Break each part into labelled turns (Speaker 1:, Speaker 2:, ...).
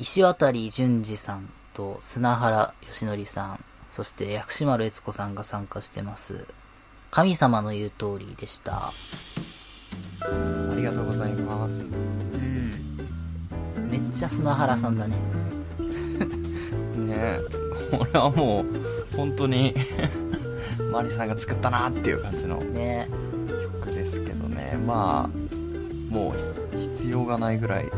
Speaker 1: 石渡淳二さんと砂原義則さん、そして薬師丸悦子さんが参加してます。神様の言う通りでした。
Speaker 2: ありがとうございます。
Speaker 1: うん。めっちゃ砂原さんだね。
Speaker 2: ねこれはもう、本当に、マリさんが作ったなっていう感じの
Speaker 1: ね
Speaker 2: 曲ですけどね。まあ、もう必必要がないぐらい、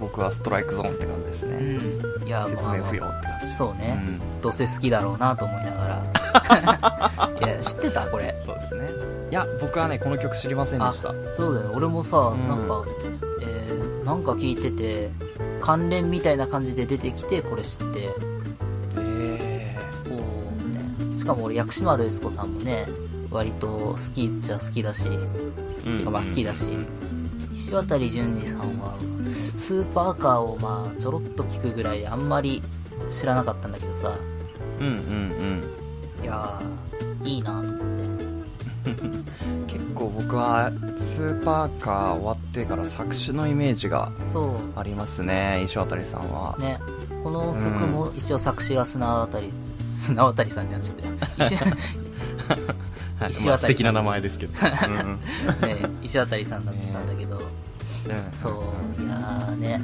Speaker 2: 僕はストライクゾーンって感じです
Speaker 1: う
Speaker 2: ね。
Speaker 1: ん。いや、まあ
Speaker 2: 説明不要って感じ。
Speaker 1: そうね。
Speaker 2: ん
Speaker 1: どうせ好きだろうなと思いながら。いや、知ってた？これ。
Speaker 2: そうですね。いや、僕はね、この曲知りませんでした。
Speaker 1: そうだよ。俺もさ、
Speaker 2: ん
Speaker 1: なんか、えー、なんか聞いてて、関連みたいな感じで出てきて、これ知って、
Speaker 2: え
Speaker 1: おーみたいな。しかも俺、薬師丸悦子さんもね、割と好きっちゃ好きだし、
Speaker 2: え
Speaker 1: てかまあ好きだし、石渡淳二さんは、スーパーカーをまあ、ちょろっと聞くぐらいであんまり知らなかったんだけどさ、
Speaker 2: うんうんうん。
Speaker 1: いやー、いいなと思って。
Speaker 2: 結構僕はスーパーカー終わってから作詞のイメージが
Speaker 1: そ
Speaker 2: ありますね石渡さんは。
Speaker 1: う、ね、この曲も一応作詞が砂渡り、砂渡りさんになっちゃったよ。石
Speaker 2: はい。
Speaker 1: 石渡さん。
Speaker 2: まあ素敵な名前ですけど、うんうん。
Speaker 1: ね、石渡さんだったんだけど、そう、いやーね、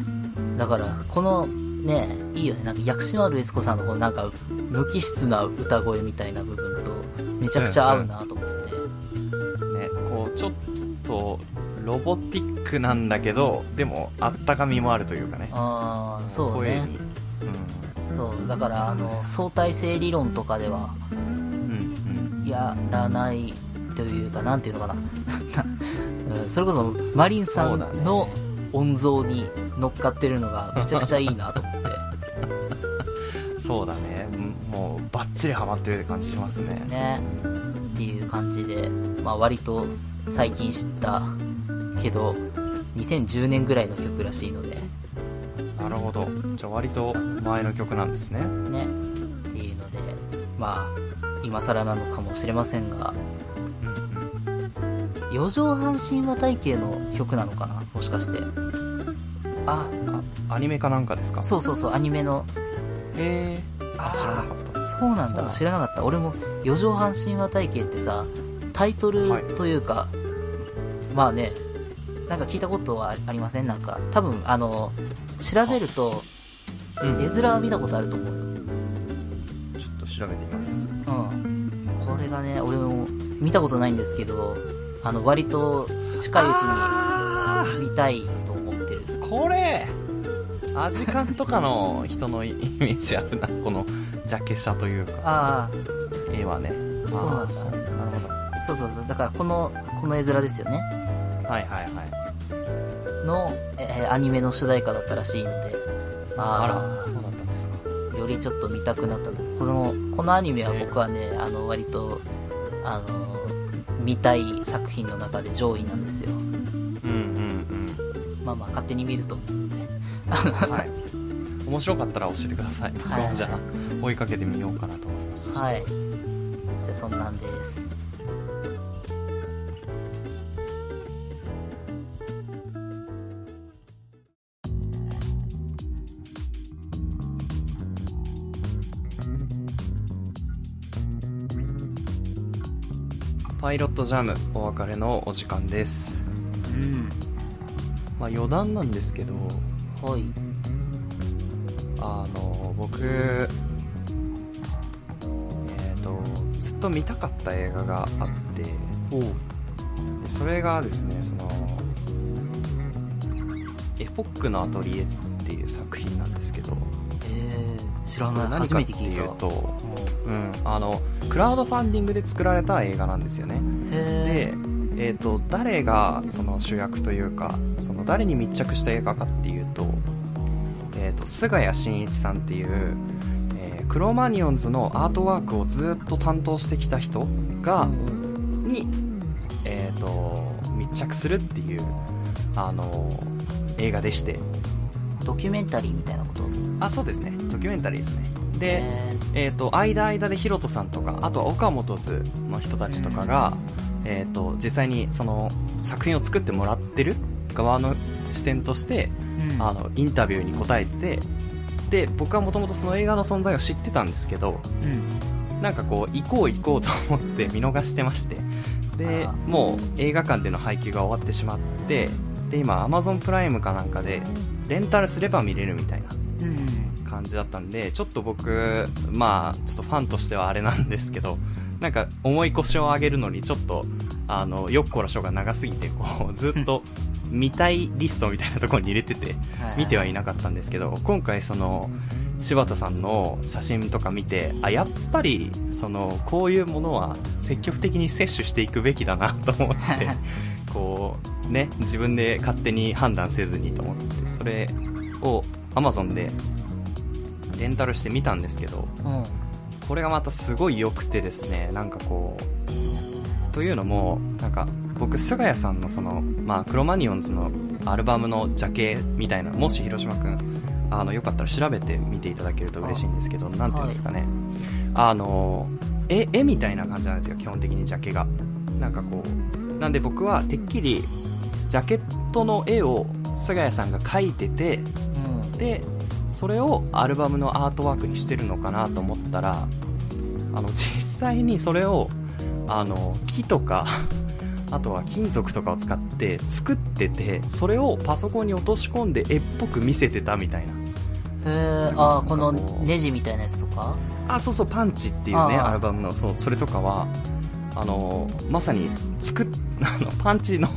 Speaker 1: だから、この、ね、いいよね、なんか薬師丸悦子さんのこのなんか、無機質な歌声みたいな部分と、めちゃくちゃ合うなと思って、
Speaker 2: ねこうちょっとロボティックなんだけどでもあったかみもあるというかね。
Speaker 1: あー、そうね、
Speaker 2: 声に。
Speaker 1: そう、だから、あの、相対性理論とかでは、
Speaker 2: うんうん。
Speaker 1: やらないというか、なんていうのかな。うんそれこそ、マリンさ
Speaker 2: ん
Speaker 1: の音像に乗っかってるのが めちゃくちゃいいなと思って。
Speaker 2: うんそうだねうんもうバッチリハマってるって感じしますね
Speaker 1: ね。っていう感じで、まあ割と最近知ったけど、2010年ぐらいの曲らしいので、
Speaker 2: なるほどじゃあ割と前の曲なんですね
Speaker 1: ね。っていうので、まあ、今更なのかもしれませんが、四畳半神話体系の曲なのかな？もしかして。あ、
Speaker 2: あアニメかなんかですか？
Speaker 1: そうそうそう、アニメの。
Speaker 2: へえ。
Speaker 1: あー
Speaker 2: 知らなかった。
Speaker 1: そうなんだ。知らなかった。俺も四畳半神話体系ってさタイトル
Speaker 2: はい。
Speaker 1: というか、まあねなんか聞いたことはありません？なんか多分あの調べると
Speaker 2: うん。
Speaker 1: 絵面は見たことあると思うよ。
Speaker 2: ちょっと調べてみます。
Speaker 1: うん。これがね俺も見たことないんですけどあの割と近いうち
Speaker 2: あ
Speaker 1: に見たいと思ってる。
Speaker 2: ーこれアジカンとかの人のイメージあるなこのジャケ写というか。
Speaker 1: あ
Speaker 2: 絵はね。
Speaker 1: そうなんだ
Speaker 2: あーそうなるほど
Speaker 1: あそうそうそう。だからこのこの絵面ですよね。
Speaker 2: はいはいはい。
Speaker 1: の、えーアニメの主題歌だったらしいので。
Speaker 2: あら
Speaker 1: あ
Speaker 2: そうだったんですか。
Speaker 1: よりちょっと見たくなったな。このこのアニメは僕はねあの割とあの見たい作品の中で上位なんですよ。
Speaker 2: うんうん
Speaker 1: まあまあ勝手に見ると。思うので
Speaker 2: うんはい。面白かったら教えてください。僕
Speaker 1: はい。
Speaker 2: もじゃあ追いかけてみようかなと思います。
Speaker 1: はい。じゃあそんなんです
Speaker 2: パイロットジャムお別れのお時間です。
Speaker 1: うん。
Speaker 2: まあ余談なんですけど
Speaker 1: はい。
Speaker 2: あの僕えっ、とずっと見たかった映画があってでそれがですねその「エポックのアトリエ」っていう作品なんですけど
Speaker 1: えー、知らない。初めて聞いた。
Speaker 2: いうと、
Speaker 1: も
Speaker 2: うん、あのクラウドファンディングで作られた映画なんですよね。で、えー、と誰がその主役というかその誰に密着した映画かっていうと,、えー、と菅谷真一さんっていう、えークロマニオンズのアートワークをずっと担当してきた人が、に、えー、と密着するっていうあの映画でして。
Speaker 1: ドキュメンタリーみたいなこと？
Speaker 2: あそうですね。ドキュメンタリーですねで、
Speaker 1: え
Speaker 2: えー、と間間でヒロトさんとかあとは岡本図の人たちとかが、えー、と実際にその作品を作ってもらってる側の視点として、あのインタビューに答えてで僕はもともとその映画の存在を知ってたんですけど、
Speaker 1: うん。
Speaker 2: なんかこう行こう行こうと思って 見逃してまして。でもう映画館での配給が終わってしまってで今 Amazon プライムかなんかでレンタルすれば見れるみたいな。
Speaker 1: うん。
Speaker 2: 感じだったんでちょっと僕まあちょっとファンとしてはあれなんですけどなんか重い腰を上げるのにちょっとあのよっこらしょが長すぎてこうずっと見たいリストみたいなところに入れてて見てはいなかったんですけど今回その柴田さんの写真とか見てあやっぱりそのこういうものは積極的に摂取していくべきだなと思って こうね自分で勝手に判断せずにと思ってそれを Amazon でレンタルしてみたんですけど
Speaker 1: うん。
Speaker 2: これがまたすごい良くてですねなんかこうというのもなんか僕菅谷さんのその、まあ、クロマニオンズのアルバムのジャケみたいなもし広島くんあのよかったら調べてみていただけると嬉しいんですけどなんていうんですかね、あの絵絵みたいな感じなんですよ基本的にジャケがなんかこうなんで僕はてっきりジャケットの絵を菅谷さんが描いてて
Speaker 1: うん。
Speaker 2: でそれをアルバムのアートワークにしてるのかなと思ったらあの実際にそれをあの木とか あとは金属とかを使って作っててそれをパソコンに落とし込んで絵っぽく見せてたみたいな。
Speaker 1: へえ、あーこのネジみたいなやつとか？
Speaker 2: あそうそうパンチっていうね
Speaker 1: ああ
Speaker 2: アルバムのそうそれとかはあのまさに作っ あのパンチの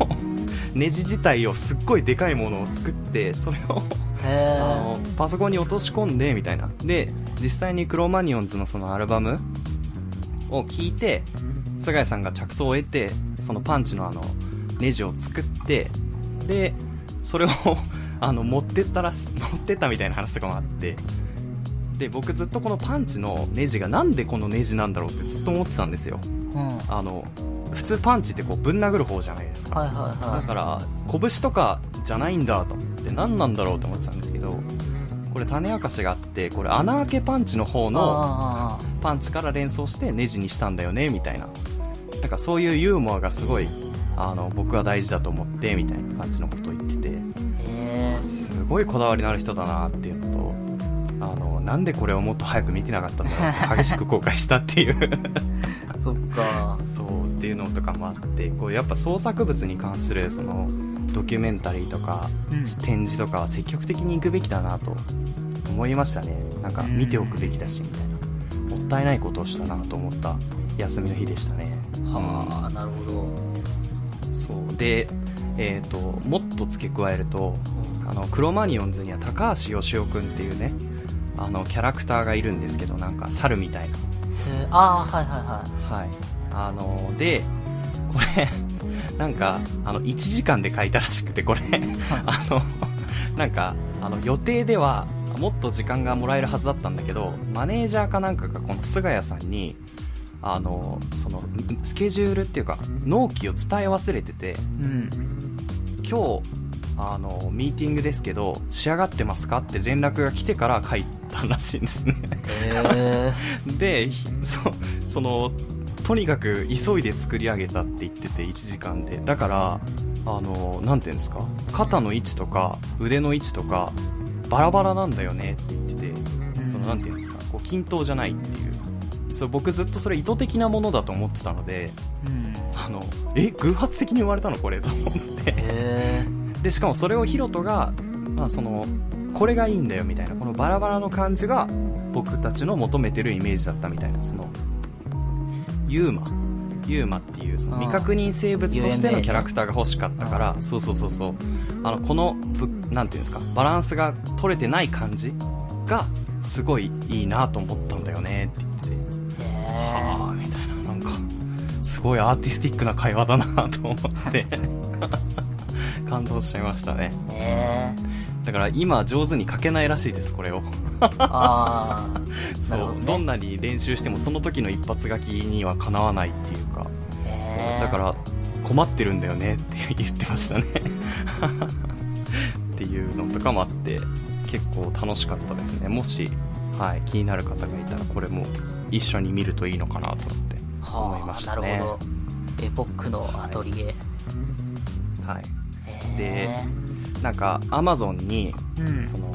Speaker 2: ネジ自体をすっごいでかいものを作ってそれを
Speaker 1: へ
Speaker 2: あのパソコンに落とし込んでみたいな。で実際にクロマニオンズのそのアルバムを聞いて菅谷さんが着想を得てそのパンチのあのネジを作ってでそれをあの持ってったらし持ってったみたいな話とかもあってで僕ずっとこのパンチのネジがなんでこのネジなんだろうってずっと思ってたんですよ
Speaker 1: え。うん。はい
Speaker 2: あの普通パンチってこうぶん殴る方じゃないですか
Speaker 1: はいは
Speaker 2: だから拳とかじゃないんだと思って何なんだろうと思ってたんですけどこれ種明かしがあってこれ穴開けパンチの方
Speaker 1: い。
Speaker 2: の
Speaker 1: あ
Speaker 2: パンチから連想してネジにしたんだよねみたいななんかそういうユーモアがすごいあの僕は大事だと思ってみたいな感じのことを言ってて。すごいこだわりのある人だなっていうのとあのなんでこれをもっと早く見てなかったんだろう。って激しく後悔したっていう。
Speaker 1: そっか。
Speaker 2: そうっていうのとかもあってこうやっぱ創作物に関するそのドキュメンタリーとか
Speaker 1: うん。
Speaker 2: 展示とかは積極的に行くべきだなと思いましたね。なんか見ておくべきだしみたいな。もったいないことをしたなと思った休みの日でしたね。
Speaker 1: はあ、なるほど。
Speaker 2: そう。でえっ、ともっと付け加えるとあのクロマニオンズには高橋義雄くんっていうねあのキャラクターがいるんですけどなんか猿みたいな。
Speaker 1: ああ、はいはいは
Speaker 2: はい。あのでこれ なんかあの1時間で書いたらしくてこれ。あのなんかあの予定ではもっと時間がもらえるはずだったんだけどマネージャーかなんかがこの菅谷さんにあのそのスケジュールっていうか納期を伝え忘れてて
Speaker 1: い。うん。
Speaker 2: 今日あのミーティングですけど仕上がってますかって連絡が来てから書いたらしいんですね
Speaker 1: へえ。
Speaker 2: でひそそのとにかく急いで作り上げたって言ってて1時間でだからあのなんていうんですか肩の位置とか腕の位置とかバラバラなんだよねって言っててそのなんていうんですかこう均等じゃないっていうそう僕ずっとそれ意図的なものだと思ってたので
Speaker 1: うん。
Speaker 2: あのえ偶発的に生まれたのこれと思って。でしかもそれをヒロトが、まあ、そのこれがいいんだよみたいなこのバラバラの感じが僕たちの求めてるイメージだったみたいなそのユーマ。ユーマっていうその未確認生物としてのキャラクターが欲しかったから、
Speaker 1: あ
Speaker 2: そうそうそうそう。あのこのぶなんていうんですかバランスが取れてない感じがすごいいいなと思ったんだよねって言って。はあみたいな。なんかすごいアーティスティックな会話だなと思って感動しちゃいましたね
Speaker 1: え。へえ。
Speaker 2: だから今上手に書けないらしいですこれを
Speaker 1: ああ。
Speaker 2: そう、
Speaker 1: ほどね
Speaker 2: どんなに練習してもその時の一発書きにはかなわないっていうか。そうだから困ってるんだよねって言ってましたね っていうのとかもあって結構楽しかったですねもし、はい、気になる方がいたらこれも一緒に見るといいのかなと思って思いま
Speaker 1: はあ、
Speaker 2: したね
Speaker 1: なるほど。エポックのアトリエ。
Speaker 2: はい
Speaker 1: へ
Speaker 2: で
Speaker 1: え。
Speaker 2: なんかアマゾンに
Speaker 1: うん。
Speaker 2: その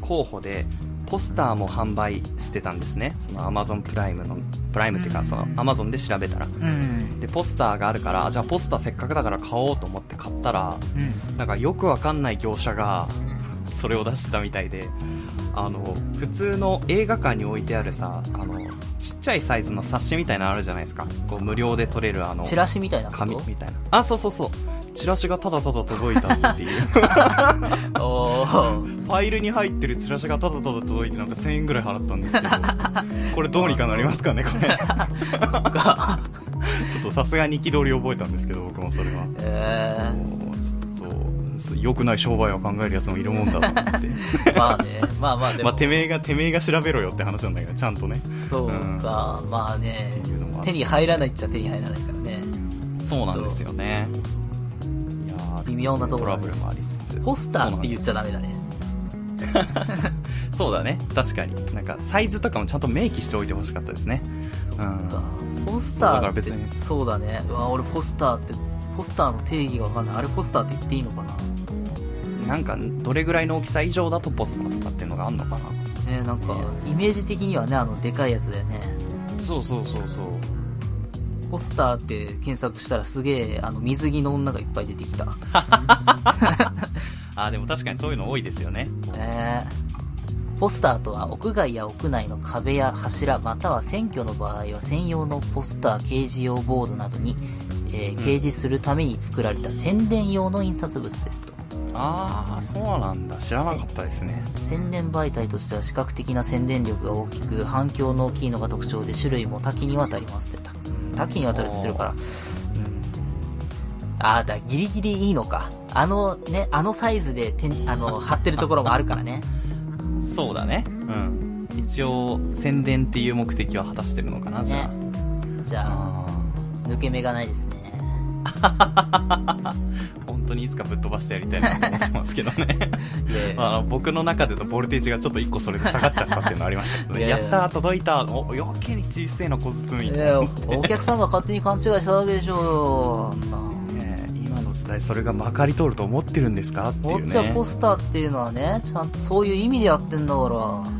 Speaker 2: 候補でポスターも販売してたんですねそのアマゾンプライムのプライムっていうかそのアマゾンで調べたら
Speaker 1: うん。
Speaker 2: でポスターがあるからじゃあポスターせっかくだから買おうと思って買ったら
Speaker 1: うん。
Speaker 2: なんかよくわかんない業者がそれを出してたみたいであの普通の映画館に置いてあるさあのちっちゃいサイズの冊子みたいなのあるじゃないですかこう無料で撮れるあの
Speaker 1: チラシみたいな
Speaker 2: 紙みたいなあそうそうそうチラシがただただ届いたっていう
Speaker 1: おー。
Speaker 2: ファイルに入ってるチラシがただただ届いてなんか1000円ぐらい払ったんですけどこれどうにかなりますかねこれ ちょっとさすがに憤り覚えたんですけど僕もそれは
Speaker 1: え
Speaker 2: そうちょっと良くない商売を考えるやつもいるもんだと思って
Speaker 1: ー。まあね。まあまあでも。
Speaker 2: まあてめえがてめえが調べろよって話なんだけどちゃんとね
Speaker 1: そうか。
Speaker 2: うのもあ。って
Speaker 1: 手に入らないっちゃ手に入らないからね。
Speaker 2: そうなんですよね
Speaker 1: 微妙なところ
Speaker 2: トラブルもありつつ
Speaker 1: ポスターって言っちゃダメだね。
Speaker 2: そうだね確かになんかサイズとかもちゃんと明記しておいてほしかったですね
Speaker 1: そっか
Speaker 2: うん。
Speaker 1: ポスターって
Speaker 2: から別に、
Speaker 1: そうだね。うわ、俺ポスターって、ポスターの定義がわかんない。あれポスターって言っていいのかな？
Speaker 2: なんかどれぐらいの大きさ以上だとポスターとかっていうのがあんのかな？
Speaker 1: ねなんか、イメージ的にはね、あの、でかいやつだよね。
Speaker 2: そうそうそうそう
Speaker 1: ポスターって検索したらすげえ、あの、水着の女がいっぱい出てきた。
Speaker 2: あでも確かにそういうの多いですよね。
Speaker 1: ねポスターとは屋外や屋内の壁や柱または選挙の場合は専用のポスター掲示用ボードなどに、えー掲示するために作られた宣伝用の印刷物ですと。
Speaker 2: ああそうなんだ。知らなかったですね。
Speaker 1: 宣伝媒体としては視覚的な宣伝力が大きく反響の大きいのが特徴で種類も多岐にわたりますって多岐にわたるするから。うん。ああだギリギリいいのか。あのねあのサイズでてんあの 貼ってるところもあるからね。
Speaker 2: そうだね。うん。一応宣伝っていう目的は果たしてるのかなじゃあ、
Speaker 1: ねじゃあ
Speaker 2: あ。
Speaker 1: 抜け目がないですね
Speaker 2: にいつかぶっ飛ばしてやりたいなと思ってますけどね。あの僕の中でのボルテージがちょっと一個それで下がっちゃったっていうのありましたけどね。
Speaker 1: いや
Speaker 2: ったー届いた。お余計に小さいの小包みたいな、
Speaker 1: お客さんが勝手に勘違いしたわけでしょう。よ
Speaker 2: ねえ今の時代それがまかり通ると思ってるんですかっていう
Speaker 1: こっちは
Speaker 2: ね
Speaker 1: ポスターっていうのはねちゃんとそういう意味でやってんだか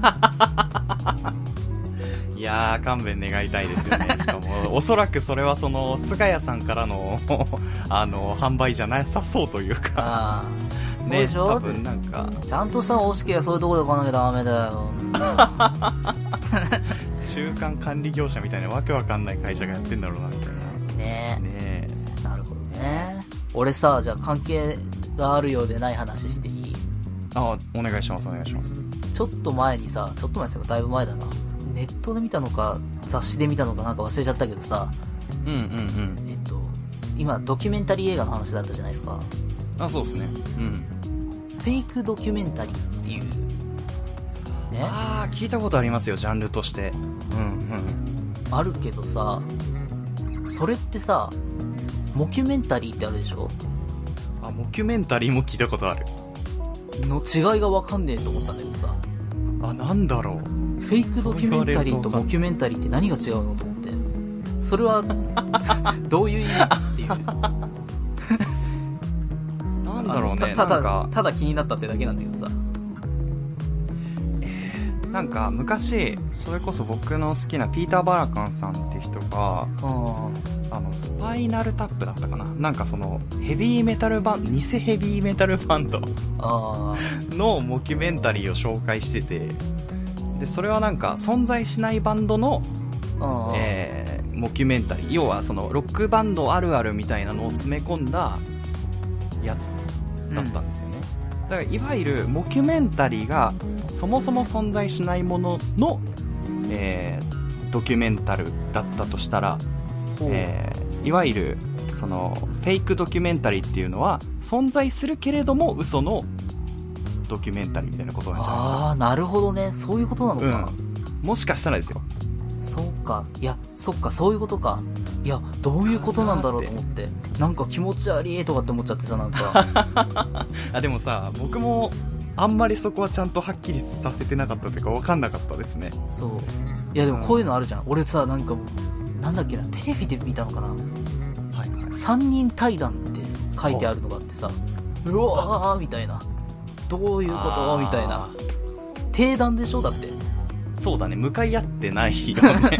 Speaker 1: ら
Speaker 2: いやー勘弁願いたいですよね。しかもおそらくそれはその菅谷さんからの あの販売じゃなさそうというか。ね
Speaker 1: でしょ
Speaker 2: 多分なんか。
Speaker 1: ちゃんとした方式はそういうとこで買わなきゃダメだよ。
Speaker 2: 中間管理業者みたいなわけわかんない会社がやってんだろうなみたい
Speaker 1: ね。
Speaker 2: なね
Speaker 1: え。なるほどね。俺さじゃあ関係があるようでない話していい？
Speaker 2: あお願いしますお願いします。
Speaker 1: ちょっと前にさちょっと前ですよ。だいぶ前だなネットで見たのか雑誌で見たのかなんか忘れちゃったけどさ。
Speaker 2: うんうんうん。
Speaker 1: えっと今ドキュメンタリー映画の話だったじゃないですか。
Speaker 2: あそうですね。うん。
Speaker 1: フェイクドキュメンタリーっていう。ね？
Speaker 2: ああ聞いたことありますよジャンルとして。うん
Speaker 1: あるけどさそれってさモキュメンタリーってあるでしょ？
Speaker 2: うんあモキュメンタリーも聞いたことある。
Speaker 1: の違いがわかんねえと思ったんだけどさ。
Speaker 2: あなんだろう
Speaker 1: フェイクドキュメンタリーとモキュメンタリーって何が違うのと思って。それは どういう意味っていう。
Speaker 2: なんだろうね
Speaker 1: ただただ気になったってだけなんだけどさ。
Speaker 2: なんか昔それこそ僕の好きなピーター・バラカンさんって人が
Speaker 1: うん
Speaker 2: あのスパイナルタップだったかな。なんかそのヘビーメタルバン偽ヘビーメタルバンド
Speaker 1: あ
Speaker 2: のモキュメンタリーを紹介しててでそれはなんか存在しないバンドの、えーモキュメンタリー。要はそのロックバンドあるあるみたいなのを詰め込んだやつだったんですよね、だからいわゆるモキュメンタリーがそもそも存在しないものの、えードキュメンタルだったとしたら、えーいわゆるそのフェイクドキュメンタリーっていうのは存在するけれども嘘のドキュメンタリーみたいなことなんじゃないですか。
Speaker 1: ああなるほどね。そういうことなのか、
Speaker 2: うん、もしかしたらですよ。
Speaker 1: そうか。いやそっかそういうことか。いやどういうことなんだろうと思って。なんか気持ち悪いとかって思っちゃってさなんか。
Speaker 2: あでもさ僕もあんまりそこはちゃんとはっきりさせてなかったというか分かんなかったですね。
Speaker 1: そう。いやでもこういうのあるじゃん。俺さなんかなんだっけなテレビで見たのかな。
Speaker 2: はいはい。
Speaker 1: 3人対談って書いてあるのがあってさ。うわーみたいなどういうこと？みたいな定談でしょ？だって。
Speaker 2: そうだね、向かい合ってないよね。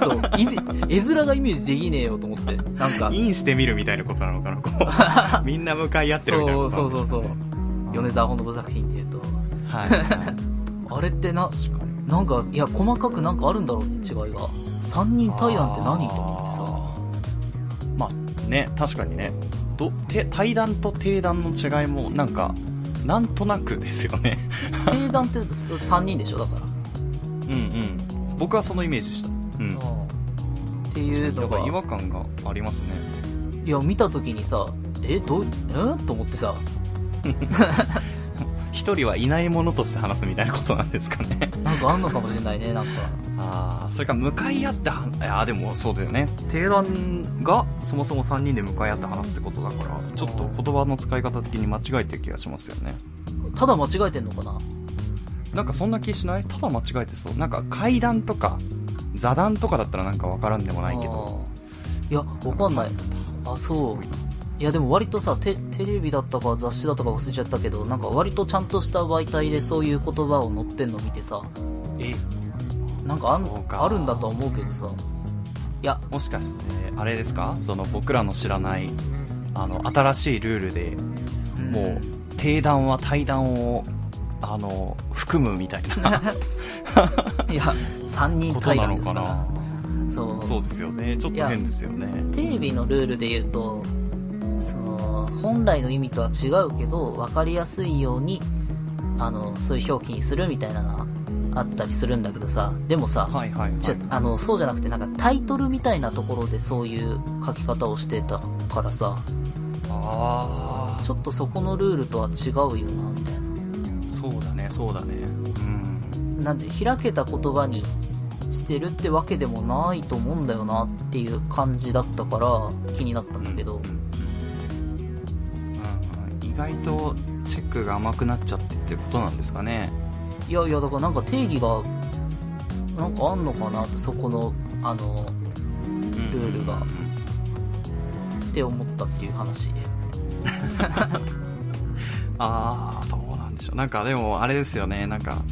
Speaker 1: そう。絵面がイメージできねえよと思って。なんか。
Speaker 2: インしてみるみたいなことなのかな、こう。みんな向かい合ってるみたいなこと
Speaker 1: そうそうそうそう。米沢本の作品で言うと。
Speaker 2: はい。
Speaker 1: あれってな。なんか、いや、細かくなんかあるんだろうね、違いが。三人対談って何？と思
Speaker 2: ってさ。まあね、確かにね。ど、て、対談と定談の違いも、なんか、なんとなくですよね。
Speaker 1: ってさ。定談って三人でしょだから。
Speaker 2: うんうん。僕はそのイメージでした。うん。
Speaker 1: っていうのが
Speaker 2: 違和感がありますね。
Speaker 1: いや見た時にさえどううんと思ってさ
Speaker 2: 一人はいないものとして話すみたいなことなんですかね。
Speaker 1: なんかあんのかもしれないねなんか
Speaker 2: ああ、それか向かい合っては、いやでもそうだよね。定談がそもそも3人で向かい合って話すってことだから、ちょっと言葉の使い方的に間違えてる気がしますよね。
Speaker 1: ただ間違えてんのかな？
Speaker 2: なんかそんな気しない？ただ間違えてそう。なんか階段とか、座談とかだったらなんかわからんでもないけど。
Speaker 1: いやわかんないあそういやでも割とさテテレビだったか雑誌だったか忘れちゃったけどなんか割とちゃんとした媒体でそういう言葉を載ってんの見てさ
Speaker 2: え、
Speaker 1: なんかあ
Speaker 2: か。
Speaker 1: あるんだとは思うけどさ。いや
Speaker 2: もしかして、あれですか？その僕らの知らない、あの、新しいルールで、もう、定談は対談を、あの、含むみたいな。
Speaker 1: いや3人対
Speaker 2: なのか
Speaker 1: 談ですから。
Speaker 2: な。
Speaker 1: そう。
Speaker 2: そうですよね。ちょっと変ですよね。
Speaker 1: テレビのルールで言うと本来の意味とは違うけど分かりやすいようにあのそういう表記にするみたいなのがあったりするんだけどさでもさ、
Speaker 2: はいはい、はい。
Speaker 1: じゃあのそうじゃなくてなんかタイトルみたいなところでそういう書き方をしてたからさ
Speaker 2: あ
Speaker 1: ちょっとそこのルールとは違うよなみたい
Speaker 2: あ、そうだね、そうだね。うん。
Speaker 1: ななんで開けた言葉にしてるってわけでもないと思うんだよなっていう感じだったから気になったんだけど、
Speaker 2: うん外とチェックが甘くなっちゃってってことなんですかね。
Speaker 1: いやいやだからなんか定義がなんかあんのかなってそこのあのルールがって思ったっていう話
Speaker 2: ああ、どうなんでしょう。なんかでも、あれですよね、なんか、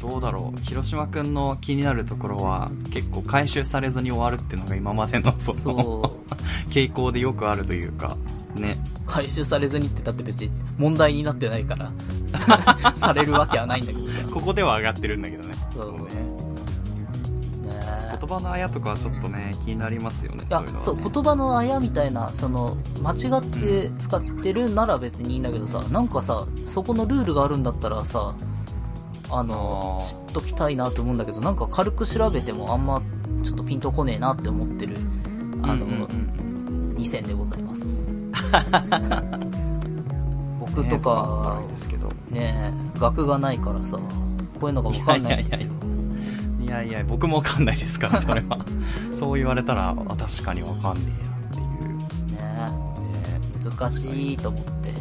Speaker 2: どうだろう。広島くんの気になるところは、結構回収されずに終わるっていうのが今までの、その、傾向でよくあるというか、ね。
Speaker 1: 回収されずにってだって別に問題になってないから されるわけはないんだけど。さ
Speaker 2: ここでは上がってるんだけどね。
Speaker 1: そう
Speaker 2: ね。
Speaker 1: ね。
Speaker 2: 言葉のあやとかはちょっとね、気になりますよね、そういうのは、ね。
Speaker 1: そう言葉のあやみたいなその間違って使ってるなら別にいいんだけどさなんかさそこのルールがあるんだったらさあの知っときたいなと思うんだけどなんか軽く調べてもあんまちょっとピンとこねえなって思ってるあの、
Speaker 2: うんうんうん
Speaker 1: 2選でございます 僕
Speaker 2: ね
Speaker 1: とか
Speaker 2: わいですけど。
Speaker 1: ね学がないからさこういうのが分かんないんですよ
Speaker 2: いやいや、僕もわかんないですから、それは。そう言われたら、あ確かにわかんねえなっていう。
Speaker 1: ね
Speaker 2: ね
Speaker 1: 難しいと思って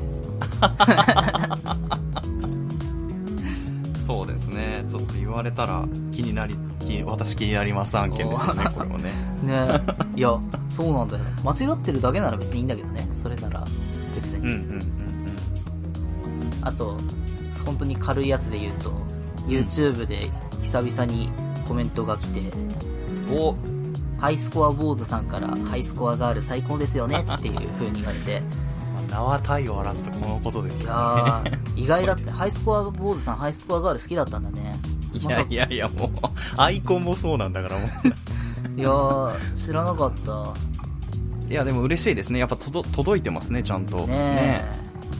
Speaker 2: そうですね。ちょっと言われたら気になり、気私気になります案件ですよね、これもね。
Speaker 1: ねいやそうなんだよね間違ってるだけなら別にいいんだけどね別に、
Speaker 2: うんうんうん。
Speaker 1: あと本当に軽いやつで言うと YouTube で久々にコメントが来て、
Speaker 2: うん。お。
Speaker 1: ハイスコア坊主さんからハイスコアガール最高ですよねっていう風に言われて。
Speaker 2: 名は体を荒らすとこのことです
Speaker 1: い
Speaker 2: よ
Speaker 1: や
Speaker 2: ね。
Speaker 1: ー 意外だってハイスコア坊主さんハイスコアガール好きだったんだね。
Speaker 2: いやいやいや、もう、アイコンもそうなんだからもう。
Speaker 1: いやー知らなかった
Speaker 2: いや、でも嬉しいですね。やっぱ届届いてますね、ちゃんと。
Speaker 1: ね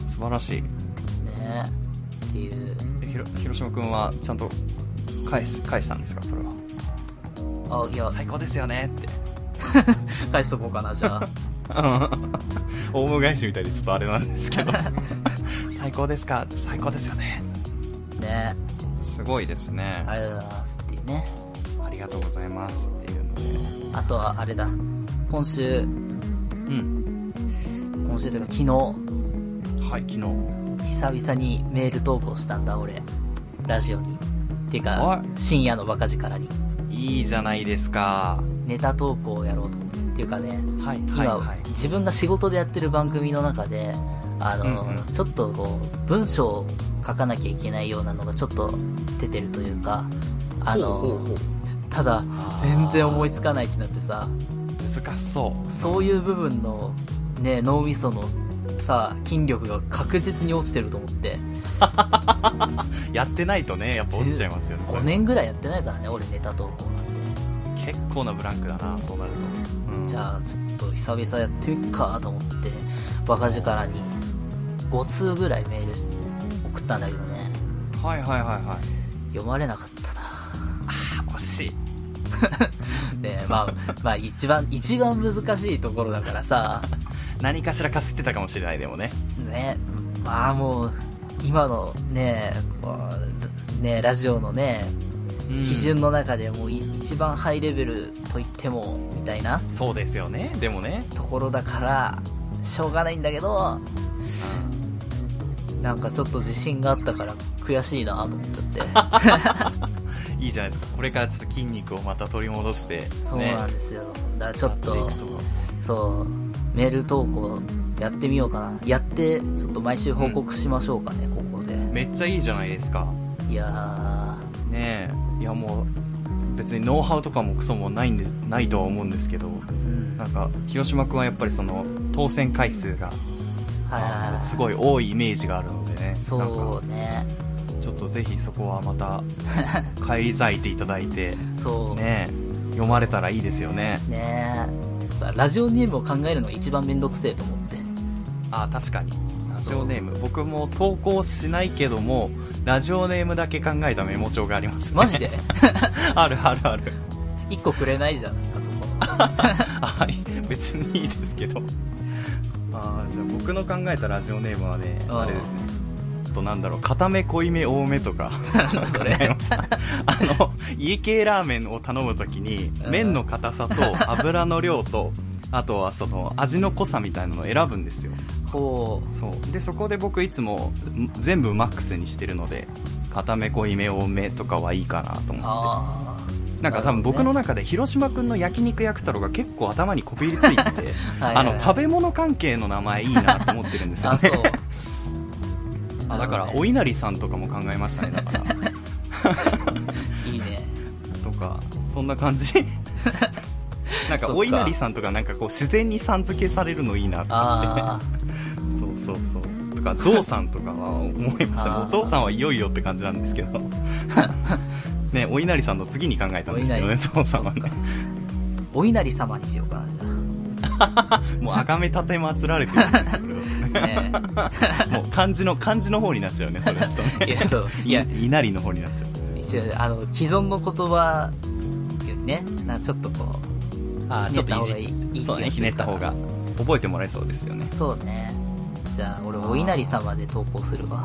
Speaker 2: 素晴らしい。
Speaker 1: えねえっていう
Speaker 2: えひろ広島くんはちゃんと返す、返したんですか、それは。
Speaker 1: あいや
Speaker 2: 最高ですよねって。
Speaker 1: 返しとこうかなじゃあ
Speaker 2: オウム返しみたいでちょっとあれなんですけど。最高ですか？最高ですよね。
Speaker 1: ね
Speaker 2: すごいですね。
Speaker 1: ありがとうございますっていうね
Speaker 2: ありがとうございますっていうので。
Speaker 1: あとはあれだ今週
Speaker 2: うん。
Speaker 1: 今週というか昨日。
Speaker 2: はい、昨日。
Speaker 1: 久々にメール投稿したんだ俺。ラジオに。ていうか深夜のバカ力に。
Speaker 2: いいじゃないですか。
Speaker 1: ネタ投稿をやろうと思って。っていうかね
Speaker 2: はい、
Speaker 1: 今、
Speaker 2: はい、はい。
Speaker 1: 自分が仕事でやってる番組の中であの、
Speaker 2: うんうん。
Speaker 1: ちょっとこう文章を書かなきゃいけないようなのがちょっと出てるというか、あの、
Speaker 2: ほうほうほう。
Speaker 1: ただ、全然思いつかないってなってさ、
Speaker 2: 難しそう。
Speaker 1: そういう部分の、ね、脳みそのさ、筋力が確実に落ちてると思って、
Speaker 2: やってないとねやっぱ落ちちゃいますよね。それ
Speaker 1: 5年ぐらいやってないからね、俺ネタ投稿なんて。
Speaker 2: 結構なブランクだなそうなると、うん、
Speaker 1: じゃあ、ちょっと久々やってみっかと思って、バカ力に。5通ぐらいメールし送ったんだけどね、
Speaker 2: はいはいはいはい。
Speaker 1: 読まれなかったな。
Speaker 2: あ惜しい。
Speaker 1: ねまあ、まあ一番、一番難しいところだからさ、
Speaker 2: 何かしらかすってたかもしれないでもね。
Speaker 1: ね、まあもう、今のね、ね、ラジオのね、基準の中でもうい一番ハイレベルと言っても、みたいな。
Speaker 2: そうですよね。でもね、
Speaker 1: ところだから、しょうがないんだけど、なんかちょっと自信があったから悔しいなと思っちゃって。
Speaker 2: いいじゃないですか。これからちょっと筋肉をまた取り戻して
Speaker 1: そう
Speaker 2: ね
Speaker 1: なんですよ。だからちょっとそう、メール投稿やってみようかな。やって、ちょっと毎週報告しましょうかね、ここで。
Speaker 2: めっちゃいいじゃないですか
Speaker 1: いや
Speaker 2: ねえいやもう別にノウハウとかもクソもないんでないとは思うんですけど
Speaker 1: ー、うん。
Speaker 2: なんか広島君はやっぱりその当選回数が
Speaker 1: はい。
Speaker 2: すごい多いイメージがあるのでね
Speaker 1: そうね。
Speaker 2: ちょっとぜひそこはまた 返り咲いていただいて
Speaker 1: そう。
Speaker 2: ね読まれたらいいですよね
Speaker 1: ねラジオネームを考えるのが一番めんどくせえと思って。
Speaker 2: あ確かに。ラジオネーム。僕も投稿しないけどもラジオネームだけ考えたメモ帳があります、ね、
Speaker 1: マジで？
Speaker 2: あるあるある。
Speaker 1: 一個くれないじゃん、あそこ。
Speaker 2: あ 別にいいですけど。あーじゃあ僕の考えたラジオネームはね
Speaker 1: うん。
Speaker 2: あれですね。あとなんだろう固め濃いめ多めとか。
Speaker 1: それ。
Speaker 2: あの家系ラーメンを頼むときに
Speaker 1: うん。
Speaker 2: 麺の硬さと 油の量とあとはその味の濃さみたいなのを選ぶんですよ。
Speaker 1: ほ
Speaker 2: そう。でそこで僕いつもん全部マックスにしてるので固め濃いめ多めとかはいいかなと
Speaker 1: う。
Speaker 2: 思っ
Speaker 1: あ
Speaker 2: てなんか多分僕の中で広島君の焼肉焼く太郎が結構頭にこびりついてて
Speaker 1: あ。
Speaker 2: あの食べ物関係の名前いいなと思ってるんですよ
Speaker 1: あ、
Speaker 2: ね
Speaker 1: そう。
Speaker 2: あだからお稲荷さんとかも考えましたねだから。
Speaker 1: いいね。
Speaker 2: とかそんな感じ。なんかお稲荷さんとかなんかこう自然にさん付けされるのいいなと思って。
Speaker 1: あ
Speaker 2: そうそうそう。とかゾウさんとかは思いましたもうゾウさんはいよいよって感じなんですけど。ねお稲荷さんの次に考えたんですけどねゾウさんはね。
Speaker 1: ー、お稲荷様にしようかな、じ
Speaker 2: もう崇め立て祀られてるんですそれ。もう漢字の漢字の方になっちゃうねそれだとね。
Speaker 1: いや、そう。い
Speaker 2: い
Speaker 1: や、
Speaker 2: 稲荷の方になっちゃう。
Speaker 1: あの、既存の言葉よりね、なんかちょっとこう、
Speaker 2: あーちょっといじ
Speaker 1: いい
Speaker 2: そうねひねった方が。覚えてもらえそうですよね。
Speaker 1: そうね。じゃあ、俺、お稲荷様で投稿するわ。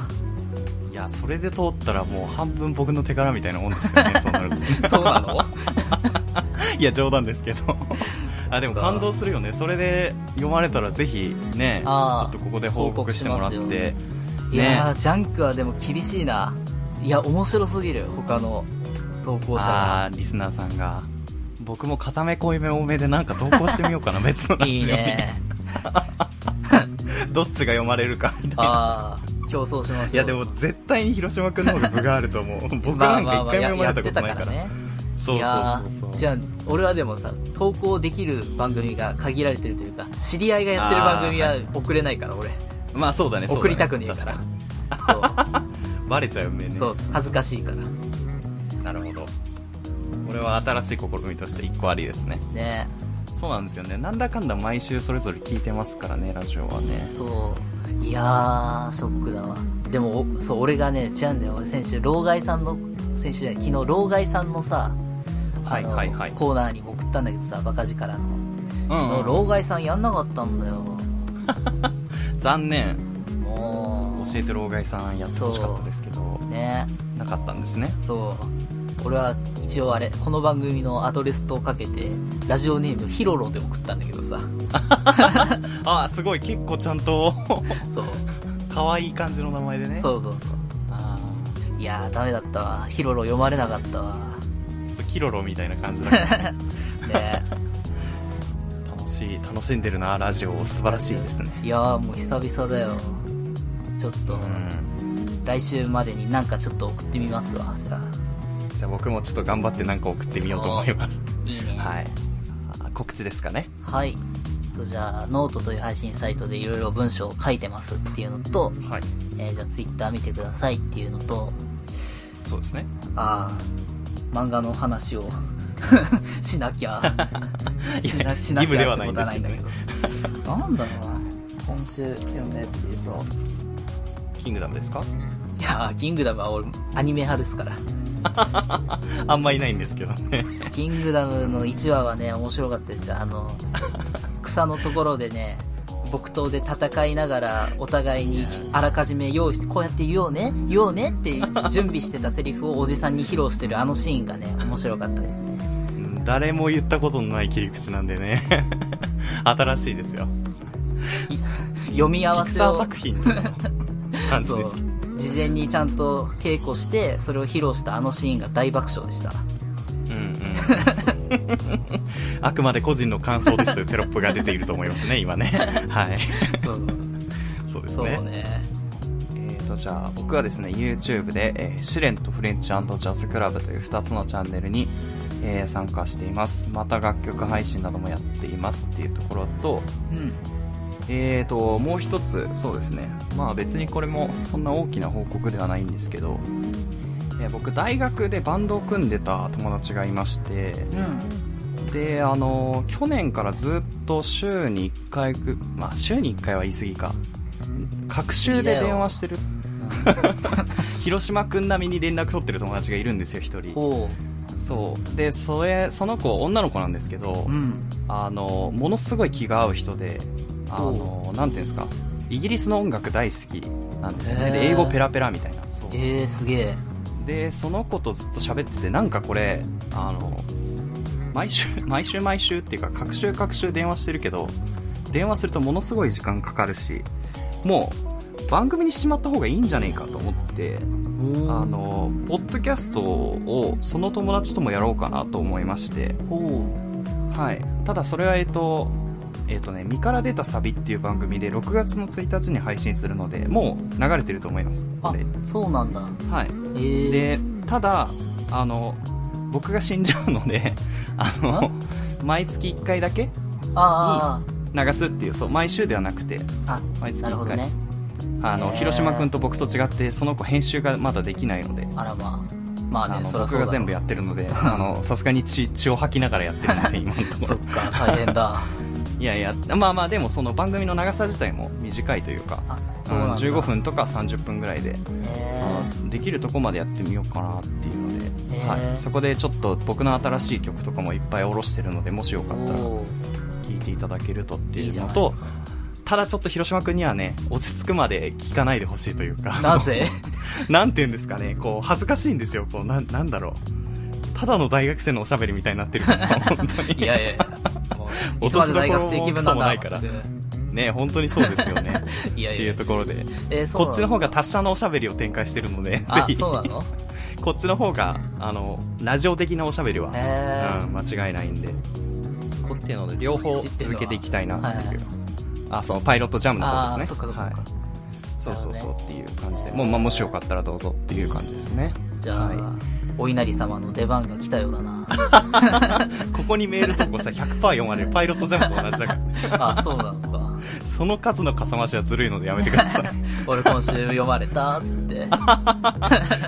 Speaker 2: いやそれで通ったらもう半分僕の手柄みたいなもんですよねそうなると。
Speaker 1: そうなの？
Speaker 2: いや冗談ですけどあでも感動するよねそれで読まれたらぜひねちょっとここで報告してもらって
Speaker 1: いやー、ジャンクはでも厳しいな。いや、面白すぎる、他の投稿者
Speaker 2: あ
Speaker 1: が。
Speaker 2: あリスナーさんが僕も固め濃いめ多めでなんか投稿してみようかな 別のラジオに
Speaker 1: いいね。
Speaker 2: どっちが読まれるかみたいな
Speaker 1: ああ、競争しましょう。
Speaker 2: いやでも絶対に広島君の方が分があると思う僕なんか一回も読まれたことないから,、
Speaker 1: ね。
Speaker 2: そうそう
Speaker 1: いや
Speaker 2: そうそう
Speaker 1: ーじゃあ、俺はでもさ、投稿できる番組が限られてるというか、知り合いがやってる番組は送れないから、俺。
Speaker 2: まあそうだね
Speaker 1: 送りたくねえから。
Speaker 2: 確かに バレちゃうんでね
Speaker 1: そう、そう、恥ずかしいから。
Speaker 2: なるほどこれは新しい試みとして一個ありですね
Speaker 1: ね
Speaker 2: そうなんですよねなんだかんだ毎週それぞれ聞いてますからねラジオはね
Speaker 1: そう。いやー、ショックだわ。でも、おそう、俺がね、違うんだよ。俺先週、老害さんの、先週じゃない、昨日、老害さんのさ、
Speaker 2: はいはいはい
Speaker 1: コーナーにも送ったんだけどさ、バカ力の。
Speaker 2: うんうん
Speaker 1: 老害さんやんなかったんだよ。
Speaker 2: 残念
Speaker 1: も
Speaker 2: 教えて老害さんやってほしかったですけど
Speaker 1: う、ね
Speaker 2: なかったんですね
Speaker 1: そう。俺は一応あれ、この番組のアドレスとかけて、ラジオネームヒロロで送ったんだけどさ。
Speaker 2: あすごい結構ちゃんと
Speaker 1: そう。
Speaker 2: 可愛い感じの名前でね
Speaker 1: そうそうそう。
Speaker 2: あ
Speaker 1: いやー、ダメだったわ。ヒロロ読まれなかったわ。
Speaker 2: キロロみたいな感じだから
Speaker 1: ね
Speaker 2: 楽しい楽しんでるなラジオ素晴らしいですね
Speaker 1: いやー、もう久々だよ。ちょっと、
Speaker 2: うん
Speaker 1: 来週までになんかちょっと送ってみますわ、じゃあ。
Speaker 2: じゃあ僕もちょっと頑張ってなんか送ってみようと思います。
Speaker 1: いいね。
Speaker 2: はい。あ告知ですかね。
Speaker 1: はい。とじゃあ、ノートという配信サイトでいろいろ文章を書いてますっていうのと、
Speaker 2: はい。
Speaker 1: えーじゃあツイッター見てくださいっていうのと、
Speaker 2: そうですね。
Speaker 1: ああ、漫画の話を しなきゃ。
Speaker 2: い
Speaker 1: しな
Speaker 2: や
Speaker 1: しなきゃ
Speaker 2: 義務ではないん
Speaker 1: ってこと
Speaker 2: ですけど。
Speaker 1: なんだろうな。今週読んだやつで言うと、
Speaker 2: キングダムですか？
Speaker 1: いやー、キングダムは俺、アニメ派ですから。
Speaker 2: あんまいないんですけどね。
Speaker 1: キングダムの1話はね、面白かったですよ。あの、草のところでね、木刀で戦いながら、お互いにあらかじめ用意して、こうやって言おうね、言おうねって準備してたセリフをおじさんに披露してるあのシーンがね、面白かったですね。
Speaker 2: うん誰も言ったことのない切り口なんでね。新しいですよ。
Speaker 1: 読み合
Speaker 2: ピ
Speaker 1: わせを
Speaker 2: 作、品の 感じです。、
Speaker 1: 事前にちゃんと稽古して、それを披露したあのシーンが大爆笑でした。
Speaker 2: うんうん。あくまで個人の感想ですというテロップが出ていると思いますね、今ね。はい。
Speaker 1: そう、
Speaker 2: そうです
Speaker 1: そう
Speaker 2: ね。
Speaker 1: ね。
Speaker 2: えーと、じゃあ、僕はですね、YouTube で、えー試練とフレンチジャズクラブという2つのチャンネルに、えー参加しています。また楽曲配信などもやっていますっていうところと、
Speaker 1: うん。
Speaker 2: えーと、もう一つ、そうですね。まあ別にこれもそんな大きな報告ではないんですけど、えー僕大学でバンドを組んでた友達がいまして、
Speaker 1: うん。
Speaker 2: で、あの、去年からずっと週に1回ぐ、まあ週に1回は言い過ぎか。各週で電話してる。広島くん並みに連絡取ってる友達がいるんですよ、一人。
Speaker 1: おう。
Speaker 2: そう。で、それ、その子、女の子なんですけど、
Speaker 1: うん。
Speaker 2: あの、ものすごい気が合う人で、あの、なんていうんですか、イギリスの音楽大好きなんですよね。
Speaker 1: へー
Speaker 2: で、英語ペラペラみたいな。
Speaker 1: えー、すげえ。
Speaker 2: で、その子とずっと喋ってて、なんかこれ、あの、毎週、毎週毎週っていうか、各週各週電話してるけど、電話するとものすごい時間かかるし、もう、番組にしまった方がいいんじゃねえかと思って、あ、の、ポッドキャストをその友達ともやろうかなと思いまして。はい。ただそれはえっと、えっとね、身から出たサビっていう番組で6月の1日に配信するので、もう流れてると思います。
Speaker 1: あそうなんだ。
Speaker 2: はい。
Speaker 1: えー、
Speaker 2: で、ただ、あの、僕が死んじゃうので、あの、毎月1回だけ
Speaker 1: あ
Speaker 2: 流すっていう、そう、毎週ではなくて、
Speaker 1: あ、あ、
Speaker 2: 毎月1回。
Speaker 1: なるほどね。
Speaker 2: あの、
Speaker 1: へー
Speaker 2: 広島くんと僕と違って、その子編集がまだできないので、
Speaker 1: あらまあ。まあね、
Speaker 2: あの
Speaker 1: そ
Speaker 2: 僕が全部やってるので、あの、さすがに血血を吐きながらやってるので、今のところ
Speaker 1: そっ。か、大変だ。
Speaker 2: いやいや、まあまあ、でもその番組の長さ自体も短いというか、
Speaker 1: うなんだ。
Speaker 2: 15分とか30分ぐらいで、できるとこまでやってみようかなっていうので、はい、そこでちょっと僕の新しい曲とかもいっぱい下ろしてるので、もしよ
Speaker 1: ー、
Speaker 2: かったら聴いていただけるとって
Speaker 1: い
Speaker 2: うのと。ただちょっと広島くんにはね、落ち着くまで聞かないでほしいというか、
Speaker 1: なぜ？
Speaker 2: なんて言うんですかね、こう、恥ずかしいんですよ、こう、なん、なんだろう。ただの大学生のおしゃべりみたいになってるから、本当に。
Speaker 1: いやいや
Speaker 2: 落としどころもクソもないからね、本当にそうですよね。ってい
Speaker 1: いやいや
Speaker 2: うところで、
Speaker 1: えー、
Speaker 2: こっちの方が達者なおしゃべりを展開してるので、ぜ
Speaker 1: あ、
Speaker 2: ひ、
Speaker 1: そうなの？
Speaker 2: こっちの方が、あの、ラジオ的なおしゃべりは、うん、間違いないんで、こっていうので、両方続けていきたいなっていう。あ、そのパイロットジャムの方ですね。
Speaker 1: そ
Speaker 2: はい。そうそうそうっていう感じで、もう、まあ、もしよかったらどうぞっていう感じですね。
Speaker 1: じゃあ、
Speaker 2: はい
Speaker 1: お稲荷様の出番が来たようだな。
Speaker 2: ここにメール投稿したら100%読まれるパイロットジャムと同じだから、
Speaker 1: あ、そうなのか。
Speaker 2: その数のかさ増しはずるいのでやめてください。
Speaker 1: 俺今週読まれたっつって。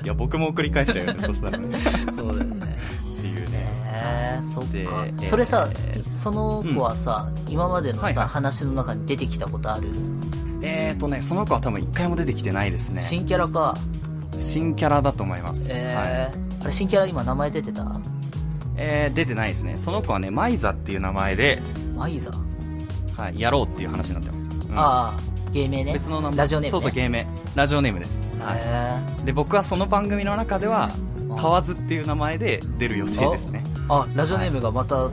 Speaker 2: いや、僕も送り返しちゃうよね、そしたらね。
Speaker 1: そうだよね。
Speaker 2: っていうね。
Speaker 1: えー、そっ
Speaker 2: で
Speaker 1: か。
Speaker 2: えー
Speaker 1: それさ、
Speaker 2: えー
Speaker 1: その子はさ、今までのさ、
Speaker 2: はいはい
Speaker 1: 話の中に出てきたことある？
Speaker 2: えーとね、その子は多分一回も出てきてないですね。
Speaker 1: 新キャラか。
Speaker 2: 新キャラだと思います。はい
Speaker 1: えー、あれ新キャラ今名前出てた？
Speaker 2: えー、出てないですね。その子はね、マイザっていう名前で、
Speaker 1: マイザ、
Speaker 2: はい、やろうっていう話になってます。うん
Speaker 1: ああ、芸名ね。
Speaker 2: 別の名前。
Speaker 1: ラジオネーム、ね。
Speaker 2: そうそう、芸名。ラジオネームです。はい。
Speaker 1: へ
Speaker 2: で、僕はその番組の中では、
Speaker 1: ー
Speaker 2: 河津っていう名前で出る予定ですね。
Speaker 1: あ、ラジオネームがまた違う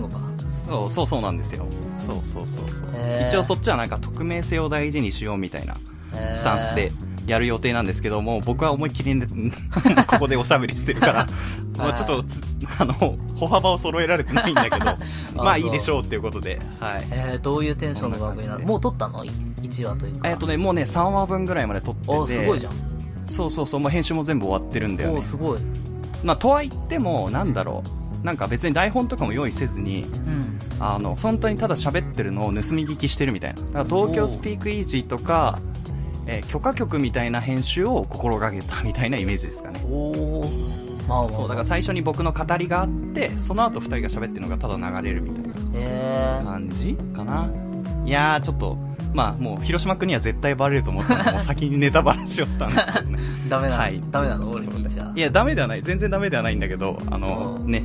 Speaker 1: のか。
Speaker 2: そうそうそうなんですよ。そうそうそうそう。一応そっちはなんか匿名性を大事にしようみたいなスタンスでやる予定なんですけども、僕は思いっきりね、ここでおしゃべりしてるから、まあちょっとつ、あの、歩幅を揃えられてないんだけど、まあいいでしょうっていうことで、はい。
Speaker 1: えー、どういうテンションの番組なの？もう撮ったの ?1 話というか。
Speaker 2: えっとね、もうね、3話分ぐらいまで撮ってて、
Speaker 1: おすごいじゃん。
Speaker 2: そうそうそう、もう編集も全部終わってるんだよね
Speaker 1: おー。すごい。
Speaker 2: まあ、とは言っても、なんだろう。なんか別に台本とかも用意せずに、
Speaker 1: うん。
Speaker 2: あの、本当にただ喋ってるのを盗み聞きしてるみたいな。だから東京スピークイージーとか、えー許可局みたいな編集を心がけたみたいなイメージですかね。
Speaker 1: おー。まあまあ。
Speaker 2: そう、だから最初に僕の語りがあって、その後二人が喋ってるのがただ流れるみたいな
Speaker 1: えー。
Speaker 2: 感じかないやー、ちょっと、まあもう広島君には絶対バレると思ったので、もう先にネタバラシをしたんですけどね。
Speaker 1: ダメなの、
Speaker 2: はい
Speaker 1: ダメなの？俺にじゃあ。
Speaker 2: いや、ダメではない。全然ダメではないんだけど、あの、
Speaker 1: うん
Speaker 2: ね、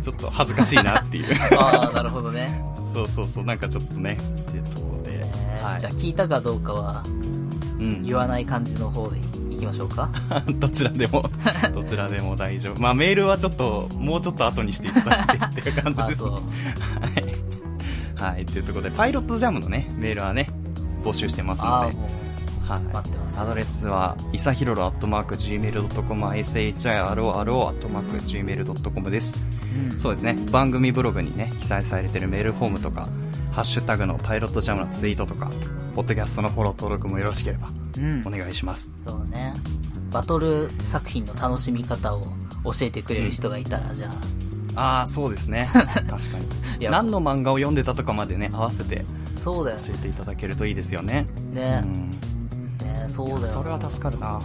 Speaker 2: ちょっと恥ずかしいなっていう。
Speaker 1: ああ、なるほどね。
Speaker 2: そうそうそう、なんかちょっとね、っていうところで。
Speaker 1: えー
Speaker 2: はい
Speaker 1: じゃあ聞いたかどうかは
Speaker 2: うん
Speaker 1: 言。わない感じの方でいきましょうか。
Speaker 2: どちらでも、どちらでも大丈夫。まあメールはちょっと、もうちょっと後にしていただいてっていう感じ
Speaker 1: あ、
Speaker 2: です。はい。はい。というところで、パイロットジャムのね、メールはね、募集してますので、はい。
Speaker 1: 待ってます
Speaker 2: アドレスは、いさひろろアットマーク Gmail.com、ishiro アットマーク Gmail.com です。
Speaker 1: う。うん。
Speaker 2: そうですね。番組ブログにね、記載されてるメールフォームとか、ハッシュタグのパイロットジャムのツイートとか、ポッドキャストのフォロー登録もよろしければ、
Speaker 1: うん
Speaker 2: お。願いします。
Speaker 1: そうね。バトル作品の楽しみ方を教えてくれる人がいたら、じゃあ、
Speaker 2: ああ、そうですね。確かに。何の漫画を読んでたとかまでね、合わせて教えていただけるといいですよね。
Speaker 1: ね。
Speaker 2: うん。
Speaker 1: ねそうだよ。
Speaker 2: それは助かるな。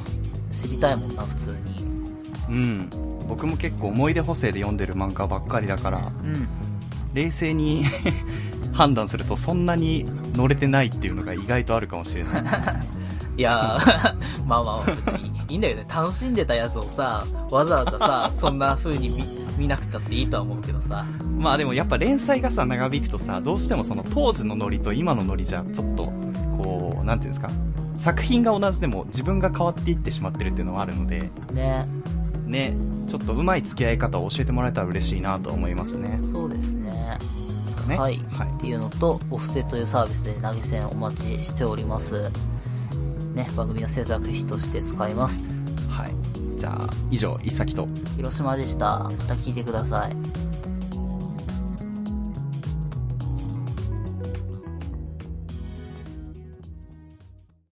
Speaker 1: 知りたいもんな、普通に。
Speaker 2: うん。僕も結構思い出補正で読んでる漫画ばっかりだから、
Speaker 1: うん。
Speaker 2: 冷静に判断するとそんなに乗れてないっていうのが意外とあるかもしれない。
Speaker 1: いやー、まあまあ、別にいいんだよね。楽しんでたやつをさ、わざわざさ、そんな風に見見なくたっていいとは思うけどさ。
Speaker 2: まあでもやっぱ連載がさ、長引くとさ、どうしてもその当時のノリと今のノリじゃ、ちょっと、こう、なんていうんですか、作品が同じでも自分が変わっていってしまってるっていうのはあるので、
Speaker 1: ね。
Speaker 2: ね、ちょっとうまい付き合い方を教えてもらえたら嬉しいなと思いますね。
Speaker 1: そうですね。
Speaker 2: ね。
Speaker 1: はい。
Speaker 2: はい
Speaker 1: っていうのと、オフセというサービスで投げ銭お待ちしております。ね、番組の制作費として使います。
Speaker 2: はい。じゃあ、以上、いさきと、
Speaker 1: 広島でした。また聞いてください。